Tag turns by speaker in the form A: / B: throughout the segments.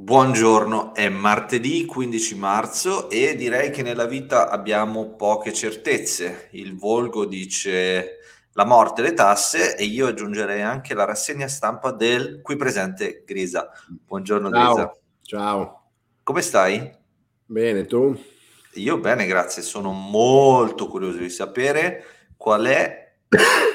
A: Buongiorno, è martedì 15 marzo e direi che nella vita abbiamo poche certezze. Il volgo dice la morte, le tasse e io aggiungerei anche la rassegna stampa del qui presente Grisa. Buongiorno
B: Ciao.
A: Grisa.
B: Ciao.
A: Come stai?
B: Bene, tu?
A: Io bene, grazie. Sono molto curioso di sapere qual è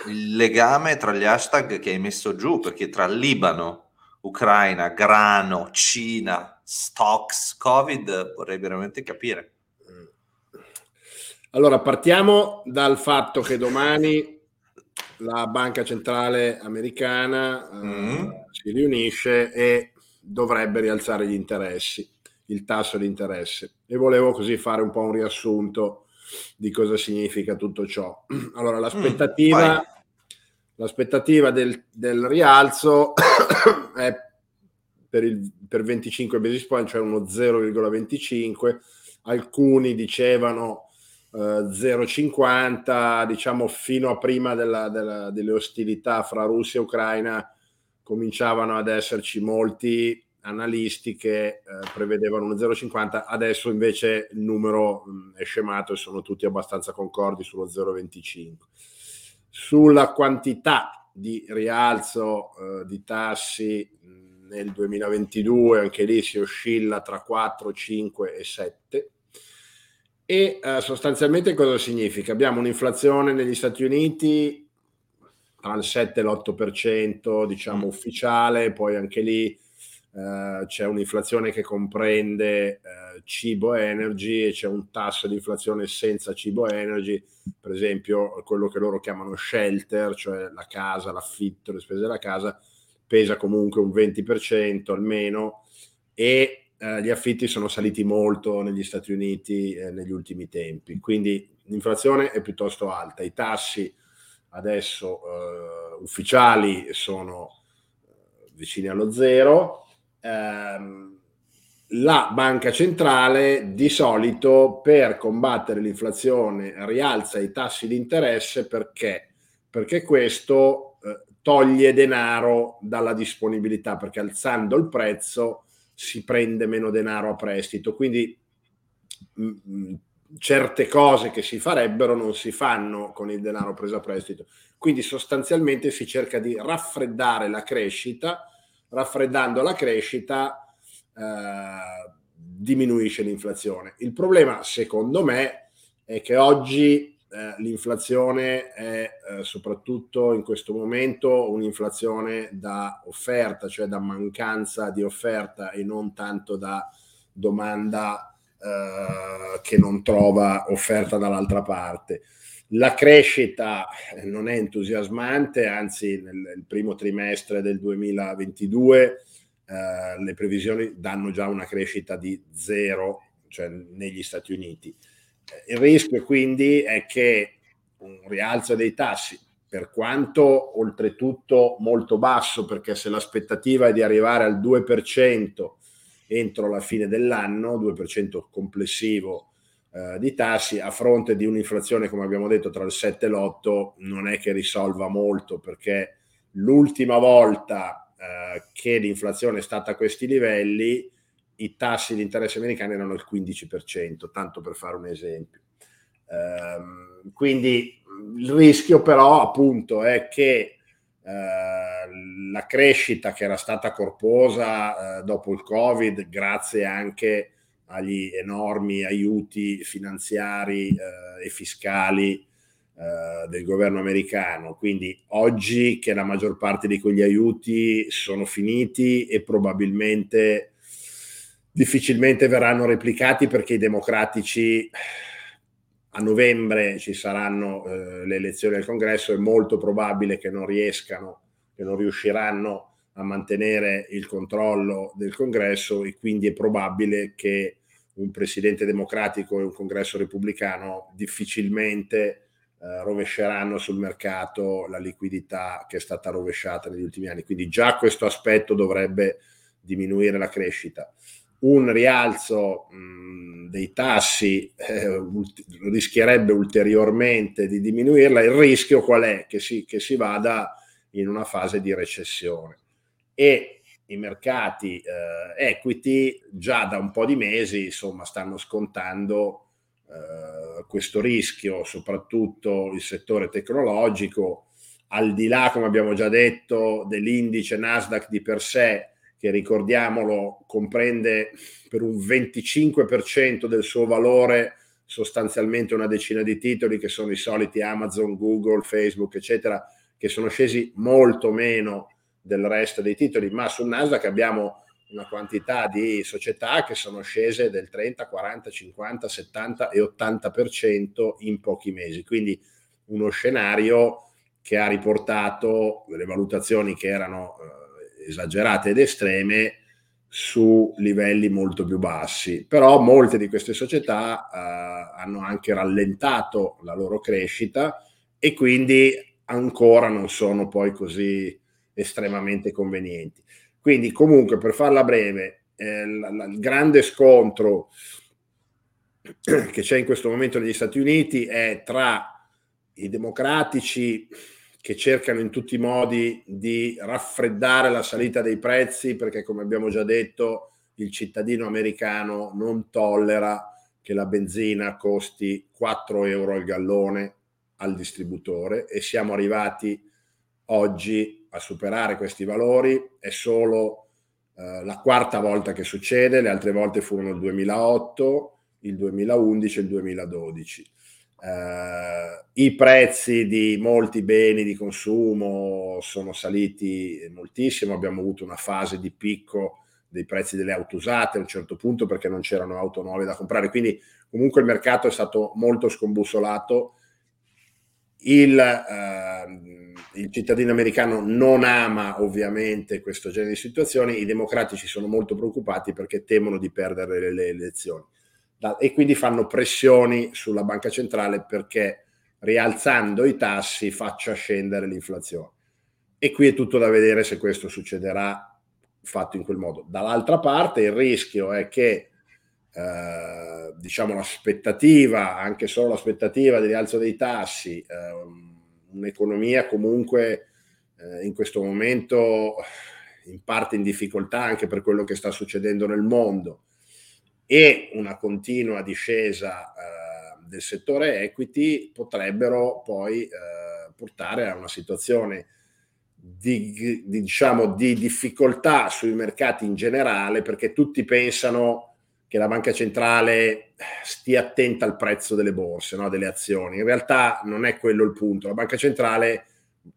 A: il legame tra gli hashtag che hai messo giù, perché tra Libano, Ucraina, grano, Cina, stocks, Covid, vorrei veramente capire.
B: Allora, partiamo dal fatto che domani la Banca Centrale Americana eh,
A: Mm.
B: si riunisce e dovrebbe rialzare gli interessi, il tasso di interesse. E volevo così fare un po' un riassunto di cosa significa tutto ciò. Allora, l'aspettativa,
A: Mm,
B: l'aspettativa del, del rialzo è per, il, per 25 basis point, cioè uno 0,25. Alcuni dicevano eh, 0,50, diciamo fino a prima della- della- delle ostilità fra Russia e Ucraina cominciavano ad esserci molti analisti che eh, prevedevano uno 0,50, adesso invece il numero mh, è scemato e sono tutti abbastanza concordi sullo 0,25. Sulla quantità di rialzo eh, di tassi mh, nel 2022, anche lì si oscilla tra 4, 5 e 7. E eh, sostanzialmente cosa significa? Abbiamo un'inflazione negli Stati Uniti tra il 7 e l'8%, diciamo
A: Mm.
B: ufficiale, poi anche lì eh, c'è un'inflazione che comprende eh, cibo e energy e c'è un tasso di inflazione senza cibo e energy, per esempio quello che loro chiamano shelter, cioè la casa, l'affitto, le spese della casa, pesa comunque un 20% almeno e eh, gli affitti sono saliti molto negli Stati Uniti eh, negli ultimi tempi, quindi l'inflazione è piuttosto alta, i tassi adesso eh, ufficiali sono vicini allo zero. Ehm, la banca centrale di solito per combattere l'inflazione rialza i tassi di interesse perché? Perché questo eh, toglie denaro dalla disponibilità, perché alzando il prezzo si prende meno denaro a prestito. Quindi mh, mh, certe cose che si farebbero non si fanno con il denaro preso a prestito. Quindi sostanzialmente si cerca di raffreddare la crescita, raffreddando la crescita eh, diminuisce l'inflazione. Il problema, secondo me, è che oggi eh, l'inflazione è eh, soprattutto in questo momento un'inflazione da offerta, cioè da mancanza di offerta e non tanto da domanda eh, che non trova offerta dall'altra parte. La crescita non è entusiasmante, anzi nel, primo trimestre del 2022 eh, le previsioni danno già una crescita di zero, cioè negli Stati Uniti. Il rischio quindi è che un rialzo dei tassi, per quanto oltretutto molto basso, perché se l'aspettativa è di arrivare al 2% entro la fine dell'anno, 2% complessivo eh, di tassi, a fronte di un'inflazione, come abbiamo detto, tra il 7 e l'8, non è che risolva molto, perché l'ultima volta eh, che l'inflazione è stata a questi livelli, i tassi di interesse americani erano il 15%, tanto per fare un esempio. Ehm, quindi il rischio però appunto è che eh, la crescita che era stata corposa eh, dopo il Covid, grazie anche agli enormi aiuti finanziari eh, e fiscali eh, del governo americano. Quindi oggi che la maggior parte di quegli aiuti sono finiti e probabilmente difficilmente verranno replicati perché i democratici a novembre ci saranno eh, le elezioni al congresso, è molto probabile che non riescano, che non riusciranno a mantenere il controllo del congresso e quindi è probabile che un presidente democratico e un congresso repubblicano difficilmente eh, rovesceranno sul mercato la liquidità che è stata rovesciata negli ultimi anni. Quindi già questo aspetto dovrebbe diminuire la crescita un rialzo mh, dei tassi eh, ulti- rischierebbe ulteriormente di diminuirla. Il rischio qual è? Che si, che si vada in una fase di recessione. E i mercati eh, equity già da un po' di mesi insomma, stanno scontando eh, questo rischio, soprattutto il settore tecnologico, al di là, come abbiamo già detto, dell'indice Nasdaq di per sé, che ricordiamolo comprende per un 25% del suo valore sostanzialmente una decina di titoli che sono i soliti Amazon, Google, Facebook, eccetera, che sono scesi molto meno del resto dei titoli, ma sul Nasdaq abbiamo una quantità di società che sono scese del 30, 40, 50, 70 e 80% in pochi mesi. Quindi uno scenario che ha riportato delle valutazioni che erano eh, esagerate ed estreme su livelli molto più bassi. Però molte di queste società eh, hanno anche rallentato la loro crescita e quindi ancora non sono poi così estremamente convenienti. Quindi comunque per farla breve, eh, la, la, il grande scontro che c'è in questo momento negli Stati Uniti è tra i democratici che cercano in tutti i modi di raffreddare la salita dei prezzi perché come abbiamo già detto il cittadino americano non tollera che la benzina costi 4 euro al gallone al distributore e siamo arrivati oggi a superare questi valori, è solo eh, la quarta volta che succede, le altre volte furono il 2008, il 2011 e il 2012. Eh, I prezzi di molti beni di consumo sono saliti moltissimo, abbiamo avuto una fase di picco dei prezzi delle auto usate a un certo punto perché non c'erano auto nuove da comprare, quindi comunque il mercato è stato molto scombussolato il, eh, il, cittadino americano non ama ovviamente questo genere di situazioni, i democratici sono molto preoccupati perché temono di perdere le, le elezioni e quindi fanno pressioni sulla banca centrale perché rialzando i tassi faccia scendere l'inflazione. E qui è tutto da vedere se questo succederà fatto in quel modo. Dall'altra parte il rischio è che eh, diciamo l'aspettativa, anche solo l'aspettativa di rialzo dei tassi, eh, un'economia comunque eh, in questo momento in parte in difficoltà anche per quello che sta succedendo nel mondo. E una continua discesa eh, del settore equity potrebbero poi eh, portare a una situazione di, di, diciamo, di difficoltà sui mercati in generale perché tutti pensano che la banca centrale stia attenta al prezzo delle borse, no? delle azioni. In realtà non è quello il punto. La banca centrale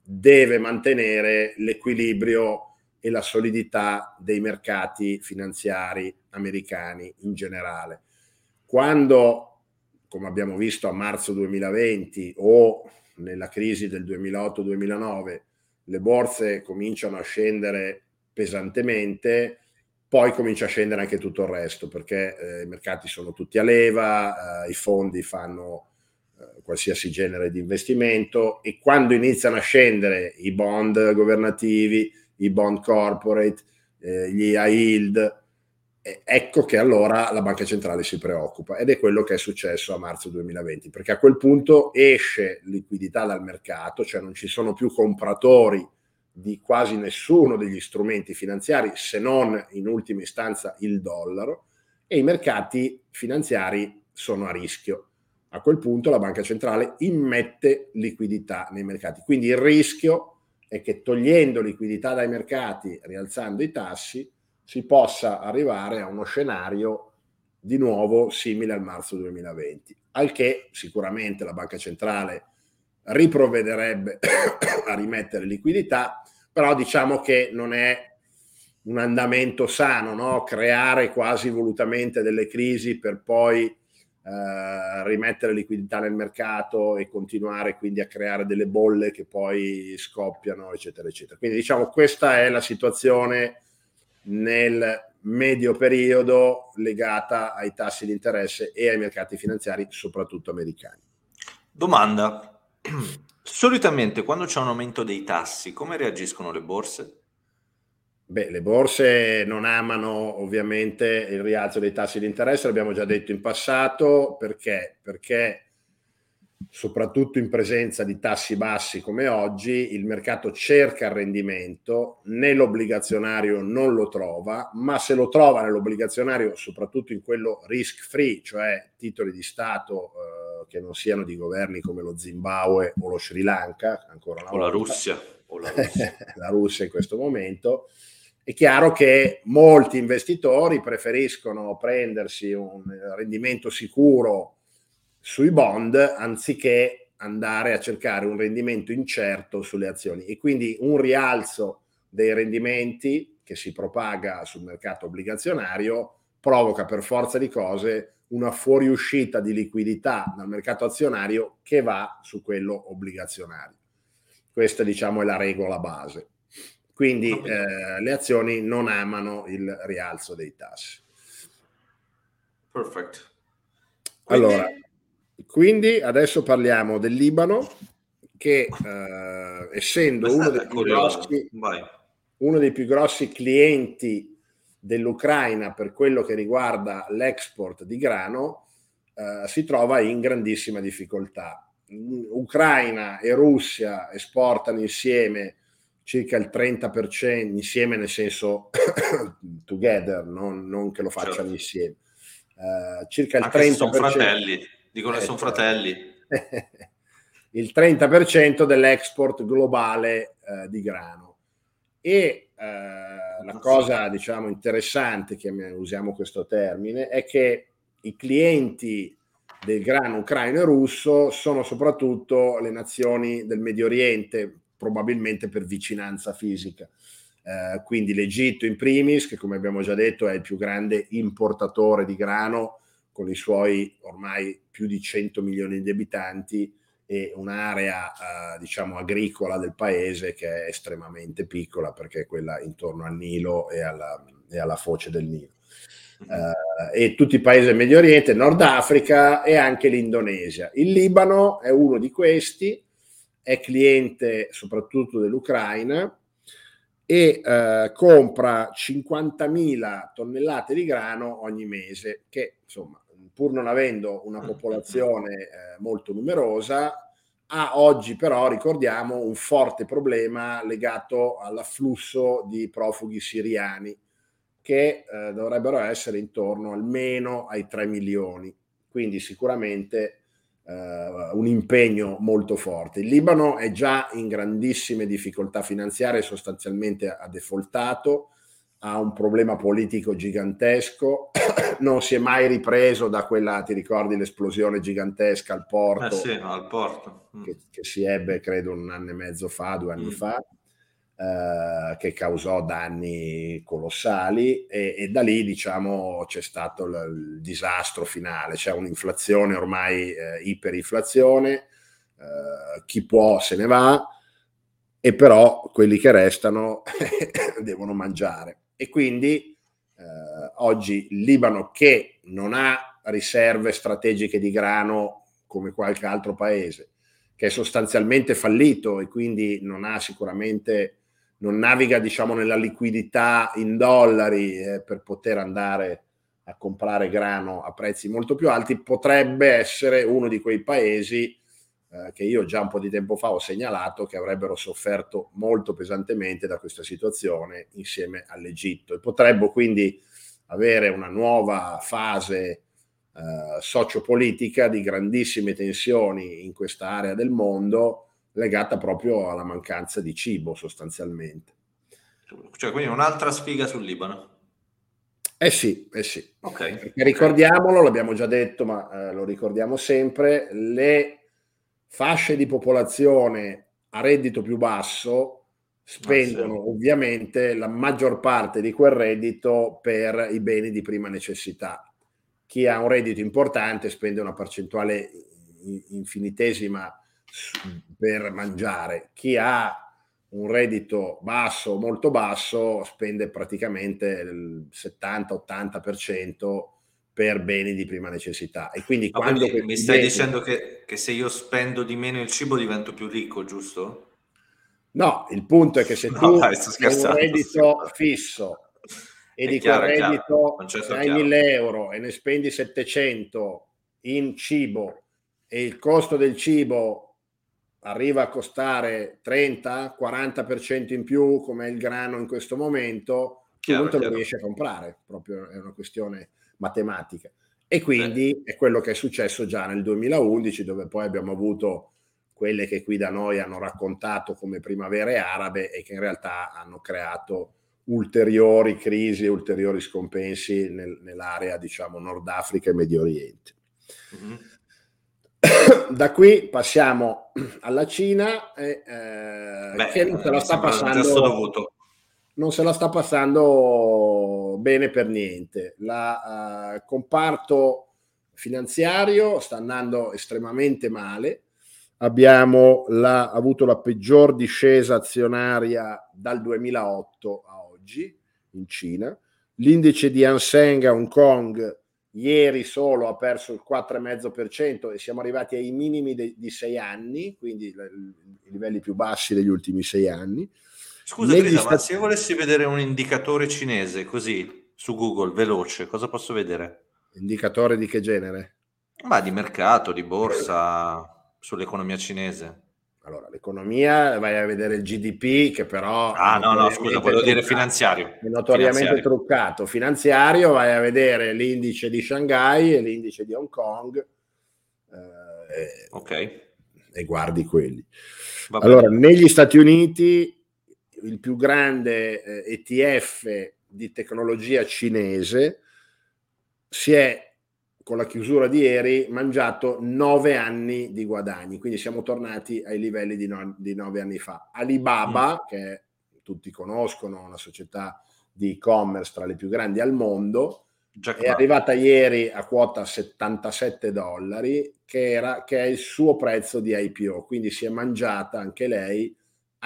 B: deve mantenere l'equilibrio e la solidità dei mercati finanziari americani in generale. Quando, come abbiamo visto a marzo 2020 o nella crisi del 2008-2009, le borse cominciano a scendere pesantemente, poi comincia a scendere anche tutto il resto perché eh, i mercati sono tutti a leva, eh, i fondi fanno eh, qualsiasi genere di investimento e quando iniziano a scendere i bond governativi, i bond corporate, eh, gli high yield, ecco che allora la banca centrale si preoccupa ed è quello che è successo a marzo 2020 perché a quel punto esce liquidità dal mercato, cioè non ci sono più compratori di quasi nessuno degli strumenti finanziari, se non in ultima istanza il dollaro, e i mercati finanziari sono a rischio. A quel punto la banca centrale immette liquidità nei mercati. Quindi il rischio è che togliendo liquidità dai mercati, rialzando i tassi, si possa arrivare a uno scenario di nuovo simile al marzo 2020, al che sicuramente la banca centrale riprovvederebbe a rimettere liquidità, però diciamo che non è un andamento sano, no? creare quasi volutamente delle crisi per poi eh, rimettere liquidità nel mercato e continuare quindi a creare delle bolle che poi scoppiano, eccetera, eccetera. Quindi diciamo questa è la situazione nel medio periodo legata ai tassi di interesse e ai mercati finanziari, soprattutto americani.
A: Domanda. Solitamente quando c'è un aumento dei tassi, come reagiscono le borse?
B: Beh, le borse non amano ovviamente il rialzo dei tassi di interesse, l'abbiamo già detto in passato, perché? Perché soprattutto in presenza di tassi bassi come oggi, il mercato cerca il rendimento, nell'obbligazionario non lo trova, ma se lo trova nell'obbligazionario, soprattutto in quello risk free, cioè titoli di Stato eh, che non siano di governi come lo Zimbabwe o lo Sri Lanka, ancora una
A: o volta, la Russia,
B: o la Russia. la Russia in questo momento, è chiaro che molti investitori preferiscono prendersi un rendimento sicuro sui bond anziché andare a cercare un rendimento incerto sulle azioni. E quindi un rialzo dei rendimenti che si propaga sul mercato obbligazionario provoca per forza di cose una fuoriuscita di liquidità dal mercato azionario che va su quello obbligazionario. Questa diciamo è la regola base. Quindi eh, le azioni non amano il rialzo dei tassi.
A: Perfetto.
B: Allora, quindi adesso parliamo del Libano che eh, essendo uno dei, grossi, uno dei, più grossi, clienti dell'Ucraina per quello che riguarda l'export di grano, eh, si trova in grandissima difficoltà. Ucraina e Russia esportano insieme circa il 30%, insieme nel senso together, non, non che lo facciano certo. insieme. Uh, circa il Anche 30%.
A: Sono fratelli Dicono eh, sono certo. fratelli.
B: il 30% dell'export globale eh, di grano. E eh, la cosa, diciamo, interessante, che usiamo questo termine, è che i clienti del grano ucraino e russo sono soprattutto le nazioni del Medio Oriente, probabilmente per vicinanza fisica. Eh, quindi l'Egitto in primis, che come abbiamo già detto è il più grande importatore di grano con i suoi ormai più di 100 milioni di abitanti e un'area eh, diciamo agricola del paese che è estremamente piccola perché è quella intorno al Nilo e alla, e alla foce del Nilo. Uh, e tutti i paesi del Medio Oriente, Nord Africa e anche l'Indonesia. Il Libano è uno di questi, è cliente soprattutto dell'Ucraina e uh, compra 50.000 tonnellate di grano ogni mese, che insomma pur non avendo una popolazione eh, molto numerosa, ha oggi però, ricordiamo, un forte problema legato all'afflusso di profughi siriani che eh, dovrebbero essere intorno almeno ai 3 milioni. Quindi sicuramente eh, un impegno molto forte. Il Libano è già in grandissime difficoltà finanziarie, sostanzialmente ha defaultato, ha un problema politico gigantesco, non si è mai ripreso da quella, ti ricordi l'esplosione gigantesca al porto,
A: eh sì, al porto.
B: Mm. Che, che, si ebbe credo un anno e mezzo fa, due anni mm. fa, eh, che causò danni colossali e, e, da lì diciamo c'è stato il, il disastro finale, c'è un'inflazione ormai eh, iperinflazione, eh, chi può se ne va, e però quelli che restano devono mangiare e quindi eh, oggi il Libano che non ha riserve strategiche di grano come qualche altro paese, che è sostanzialmente fallito e quindi non ha sicuramente, non naviga diciamo nella liquidità in dollari eh, per poter andare a comprare grano a prezzi molto più alti, potrebbe essere uno di quei paesi eh, che io già un po' di tempo fa ho segnalato che avrebbero sofferto molto pesantemente da questa situazione insieme all'Egitto e potrebbero quindi avere una nuova fase eh, sociopolitica di grandissime tensioni in questa area del mondo legata proprio alla mancanza di cibo sostanzialmente.
A: Cioè, quindi un'altra sfiga sul Libano.
B: Eh sì, eh sì.
A: Okay.
B: Ricordiamolo, l'abbiamo già detto, ma eh, lo ricordiamo sempre, le fasce di popolazione a reddito più basso spendono ah, sì. ovviamente la maggior parte di quel reddito per i beni di prima necessità. Chi ha un reddito importante spende una percentuale infinitesima per mangiare. Chi ha un reddito basso, molto basso, spende praticamente il 70-80% per beni di prima necessità. E quindi
A: Ma quando quindi mi stai beni... dicendo che, che, se io spendo di meno il cibo divento più ricco, giusto?
B: No, il punto è che se no, tu hai un reddito fisso e di chiaro, quel reddito hai 1000 euro e ne spendi 700 in cibo e il costo del cibo arriva a costare 30-40% in più come il grano in questo momento, chiaro, non te lo riesci a comprare, proprio è una questione matematica. E quindi è quello che è successo già nel 2011, dove poi abbiamo avuto quelle che qui da noi hanno raccontato come primavere arabe e che in realtà hanno creato ulteriori crisi, ulteriori scompensi nel, nell'area, diciamo, Nord Africa e Medio Oriente. Mm-hmm. Da qui passiamo alla Cina, eh, Beh, che non se la sta passando. Non se la sta passando bene per niente. Il uh, comparto finanziario sta andando estremamente male. Abbiamo la, avuto la peggior discesa azionaria dal 2008 a oggi in Cina. L'indice di Hang Seng a Hong Kong ieri solo ha perso il 4,5% e siamo arrivati ai minimi de- di sei anni, quindi i livelli più bassi degli ultimi sei anni.
A: Scusa, Grida, stati... ma se io volessi vedere un indicatore cinese così su Google, veloce, cosa posso vedere?
B: Indicatore di che genere?
A: Ma di mercato, di borsa, sull'economia cinese.
B: Allora, l'economia, vai a vedere il GDP che però...
A: Ah, no, no, scusa, volevo dire finanziario.
B: È notoriamente finanziario. truccato. Finanziario, vai a vedere l'indice di Shanghai e l'indice di Hong Kong.
A: Eh, ok.
B: E guardi quelli. allora, negli Stati Uniti, il più grande eh, ETF di tecnologia cinese si è con la chiusura di ieri mangiato nove anni di guadagni, quindi siamo tornati ai livelli di, no, di nove anni fa. Alibaba, mm. che tutti conoscono, una società di e-commerce tra le più grandi al mondo, Jack è arrivata ieri a quota 77 dollari, che, era, che è il suo prezzo di IPO, quindi si è mangiata anche lei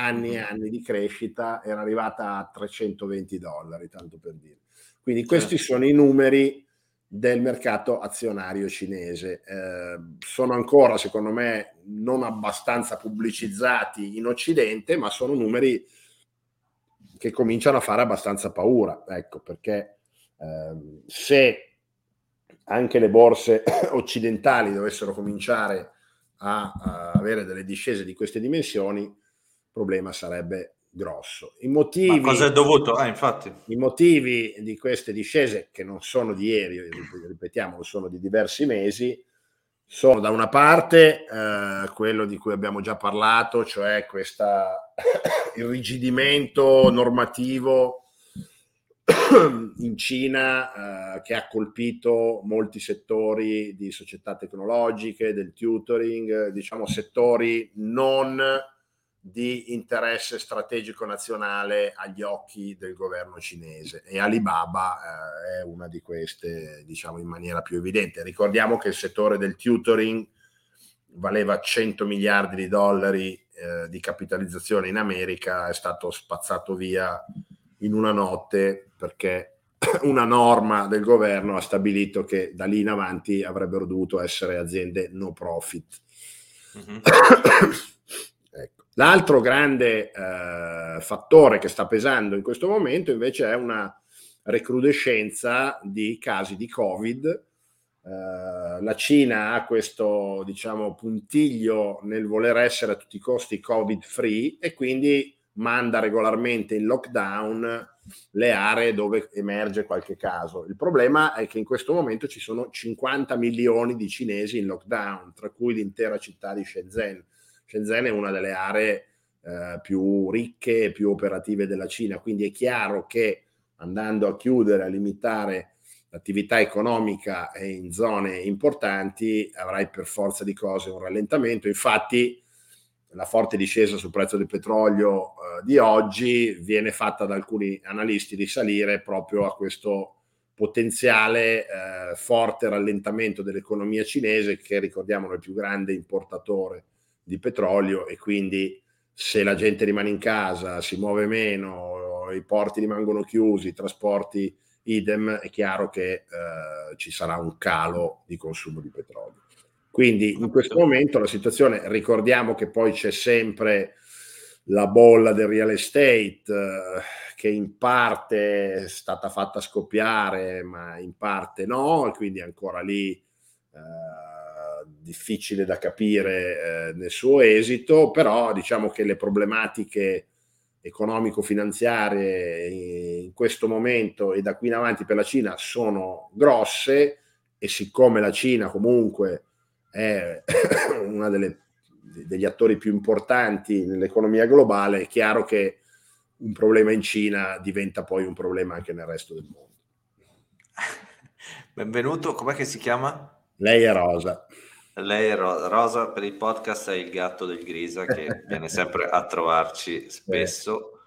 B: anni e mm. anni di crescita, era arrivata a 320 dollari, tanto per dire. Quindi questi certo. sono i numeri del mercato azionario cinese. Eh, sono ancora, secondo me, non abbastanza pubblicizzati in Occidente, ma sono numeri che cominciano a fare abbastanza paura. Ecco, perché eh, se anche le borse occidentali dovessero cominciare a, a avere delle discese di queste dimensioni, problema sarebbe grosso. I motivi,
A: Ma cosa è dovuto? Ah, infatti.
B: I motivi di queste discese, che non sono di ieri, ripetiamo, sono di diversi mesi, sono da una parte eh, quello di cui abbiamo già parlato, cioè questo irrigidimento normativo in Cina eh, che ha colpito molti settori di società tecnologiche, del tutoring, diciamo settori non di interesse strategico nazionale agli occhi del governo cinese e Alibaba eh, è una di queste, diciamo in maniera più evidente. Ricordiamo che il settore del tutoring valeva 100 miliardi di dollari eh, di capitalizzazione in America, è stato spazzato via in una notte perché una norma del governo ha stabilito che da lì in avanti avrebbero dovuto essere aziende no profit. Mm-hmm. L'altro grande eh, fattore che sta pesando in questo momento invece è una recrudescenza di casi di Covid. Eh, la Cina ha questo diciamo, puntiglio nel voler essere a tutti i costi Covid free e quindi manda regolarmente in lockdown le aree dove emerge qualche caso. Il problema è che in questo momento ci sono 50 milioni di cinesi in lockdown, tra cui l'intera città di Shenzhen Shenzhen è una delle aree eh, più ricche e più operative della Cina, quindi è chiaro che andando a chiudere, a limitare l'attività economica in zone importanti, avrai per forza di cose un rallentamento. Infatti, la forte discesa sul prezzo del petrolio eh, di oggi viene fatta da alcuni analisti risalire proprio a questo potenziale eh, forte rallentamento dell'economia cinese, che ricordiamo è il più grande importatore di petrolio e quindi se la gente rimane in casa, si muove meno, i porti rimangono chiusi, i trasporti idem, è chiaro che eh, ci sarà un calo di consumo di petrolio. Quindi in questo momento la situazione, ricordiamo che poi c'è sempre la bolla del real estate eh, che in parte è stata fatta scoppiare, ma in parte no, e quindi ancora lì eh, difficile da capire eh, nel suo esito, però diciamo che le problematiche economico-finanziarie in questo momento e da qui in avanti per la Cina sono grosse e siccome la Cina comunque è uno degli attori più importanti nell'economia globale, è chiaro che un problema in Cina diventa poi un problema anche nel resto del mondo.
A: Benvenuto, com'è che si chiama?
B: Lei è Rosa.
A: Lei è Rosa, Rosa per il podcast è il gatto del Grisa che viene sempre a trovarci spesso.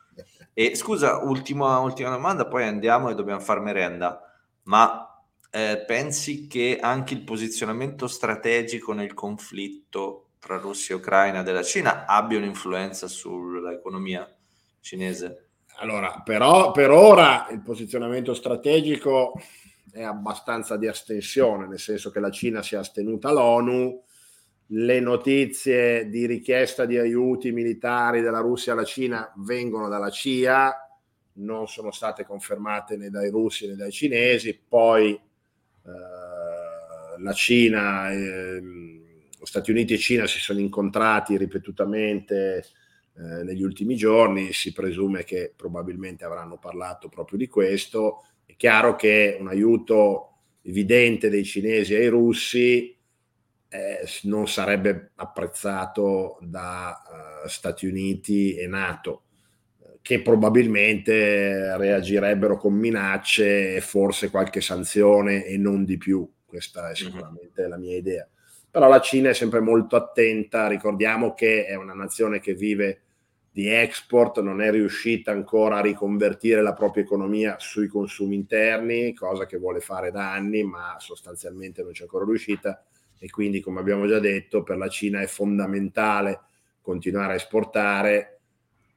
A: E scusa, ultima, ultima domanda, poi andiamo e dobbiamo far merenda. Ma eh, pensi che anche il posizionamento strategico nel conflitto tra Russia e Ucraina della Cina abbia un'influenza sull'economia cinese?
B: Allora, però per ora il posizionamento strategico è abbastanza di astensione, nel senso che la Cina si è astenuta all'ONU, le notizie di richiesta di aiuti militari della Russia alla Cina vengono dalla CIA, non sono state confermate né dai russi né dai cinesi, poi eh, la Cina, eh, Stati Uniti e Cina si sono incontrati ripetutamente eh, negli ultimi giorni, si presume che probabilmente avranno parlato proprio di questo. È chiaro che un aiuto evidente dei cinesi ai russi eh, non sarebbe apprezzato da uh, Stati Uniti e Nato che probabilmente reagirebbero con minacce e forse qualche sanzione e non di più. Questa è sicuramente mm-hmm. la mia idea. Però la Cina è sempre molto attenta, ricordiamo che è una nazione che vive di export, non è riuscita ancora a riconvertire la propria economia sui consumi interni, cosa che vuole fare da anni, ma sostanzialmente non c'è ancora riuscita. E quindi, come abbiamo già detto, per la Cina è fondamentale continuare a esportare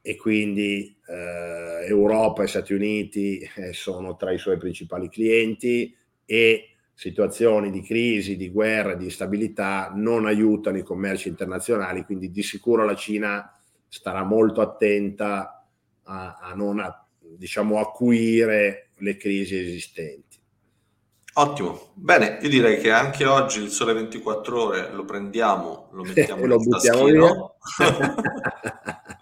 B: e quindi eh, Europa e Stati Uniti eh, sono tra i suoi principali clienti e situazioni di crisi, di guerra, di instabilità non aiutano i commerci internazionali, quindi di sicuro la Cina starà molto attenta a, a non a, diciamo, acuire le crisi esistenti.
A: Ottimo, bene, io direi che anche oggi il sole 24 ore lo prendiamo, lo mettiamo e lo buttiamo via.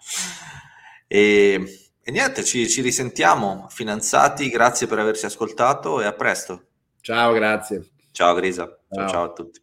A: E, e niente, ci, ci risentiamo. Finanziati, grazie per averci ascoltato e a presto.
B: Ciao, grazie.
A: Ciao Grisa. ciao, ciao, ciao a tutti.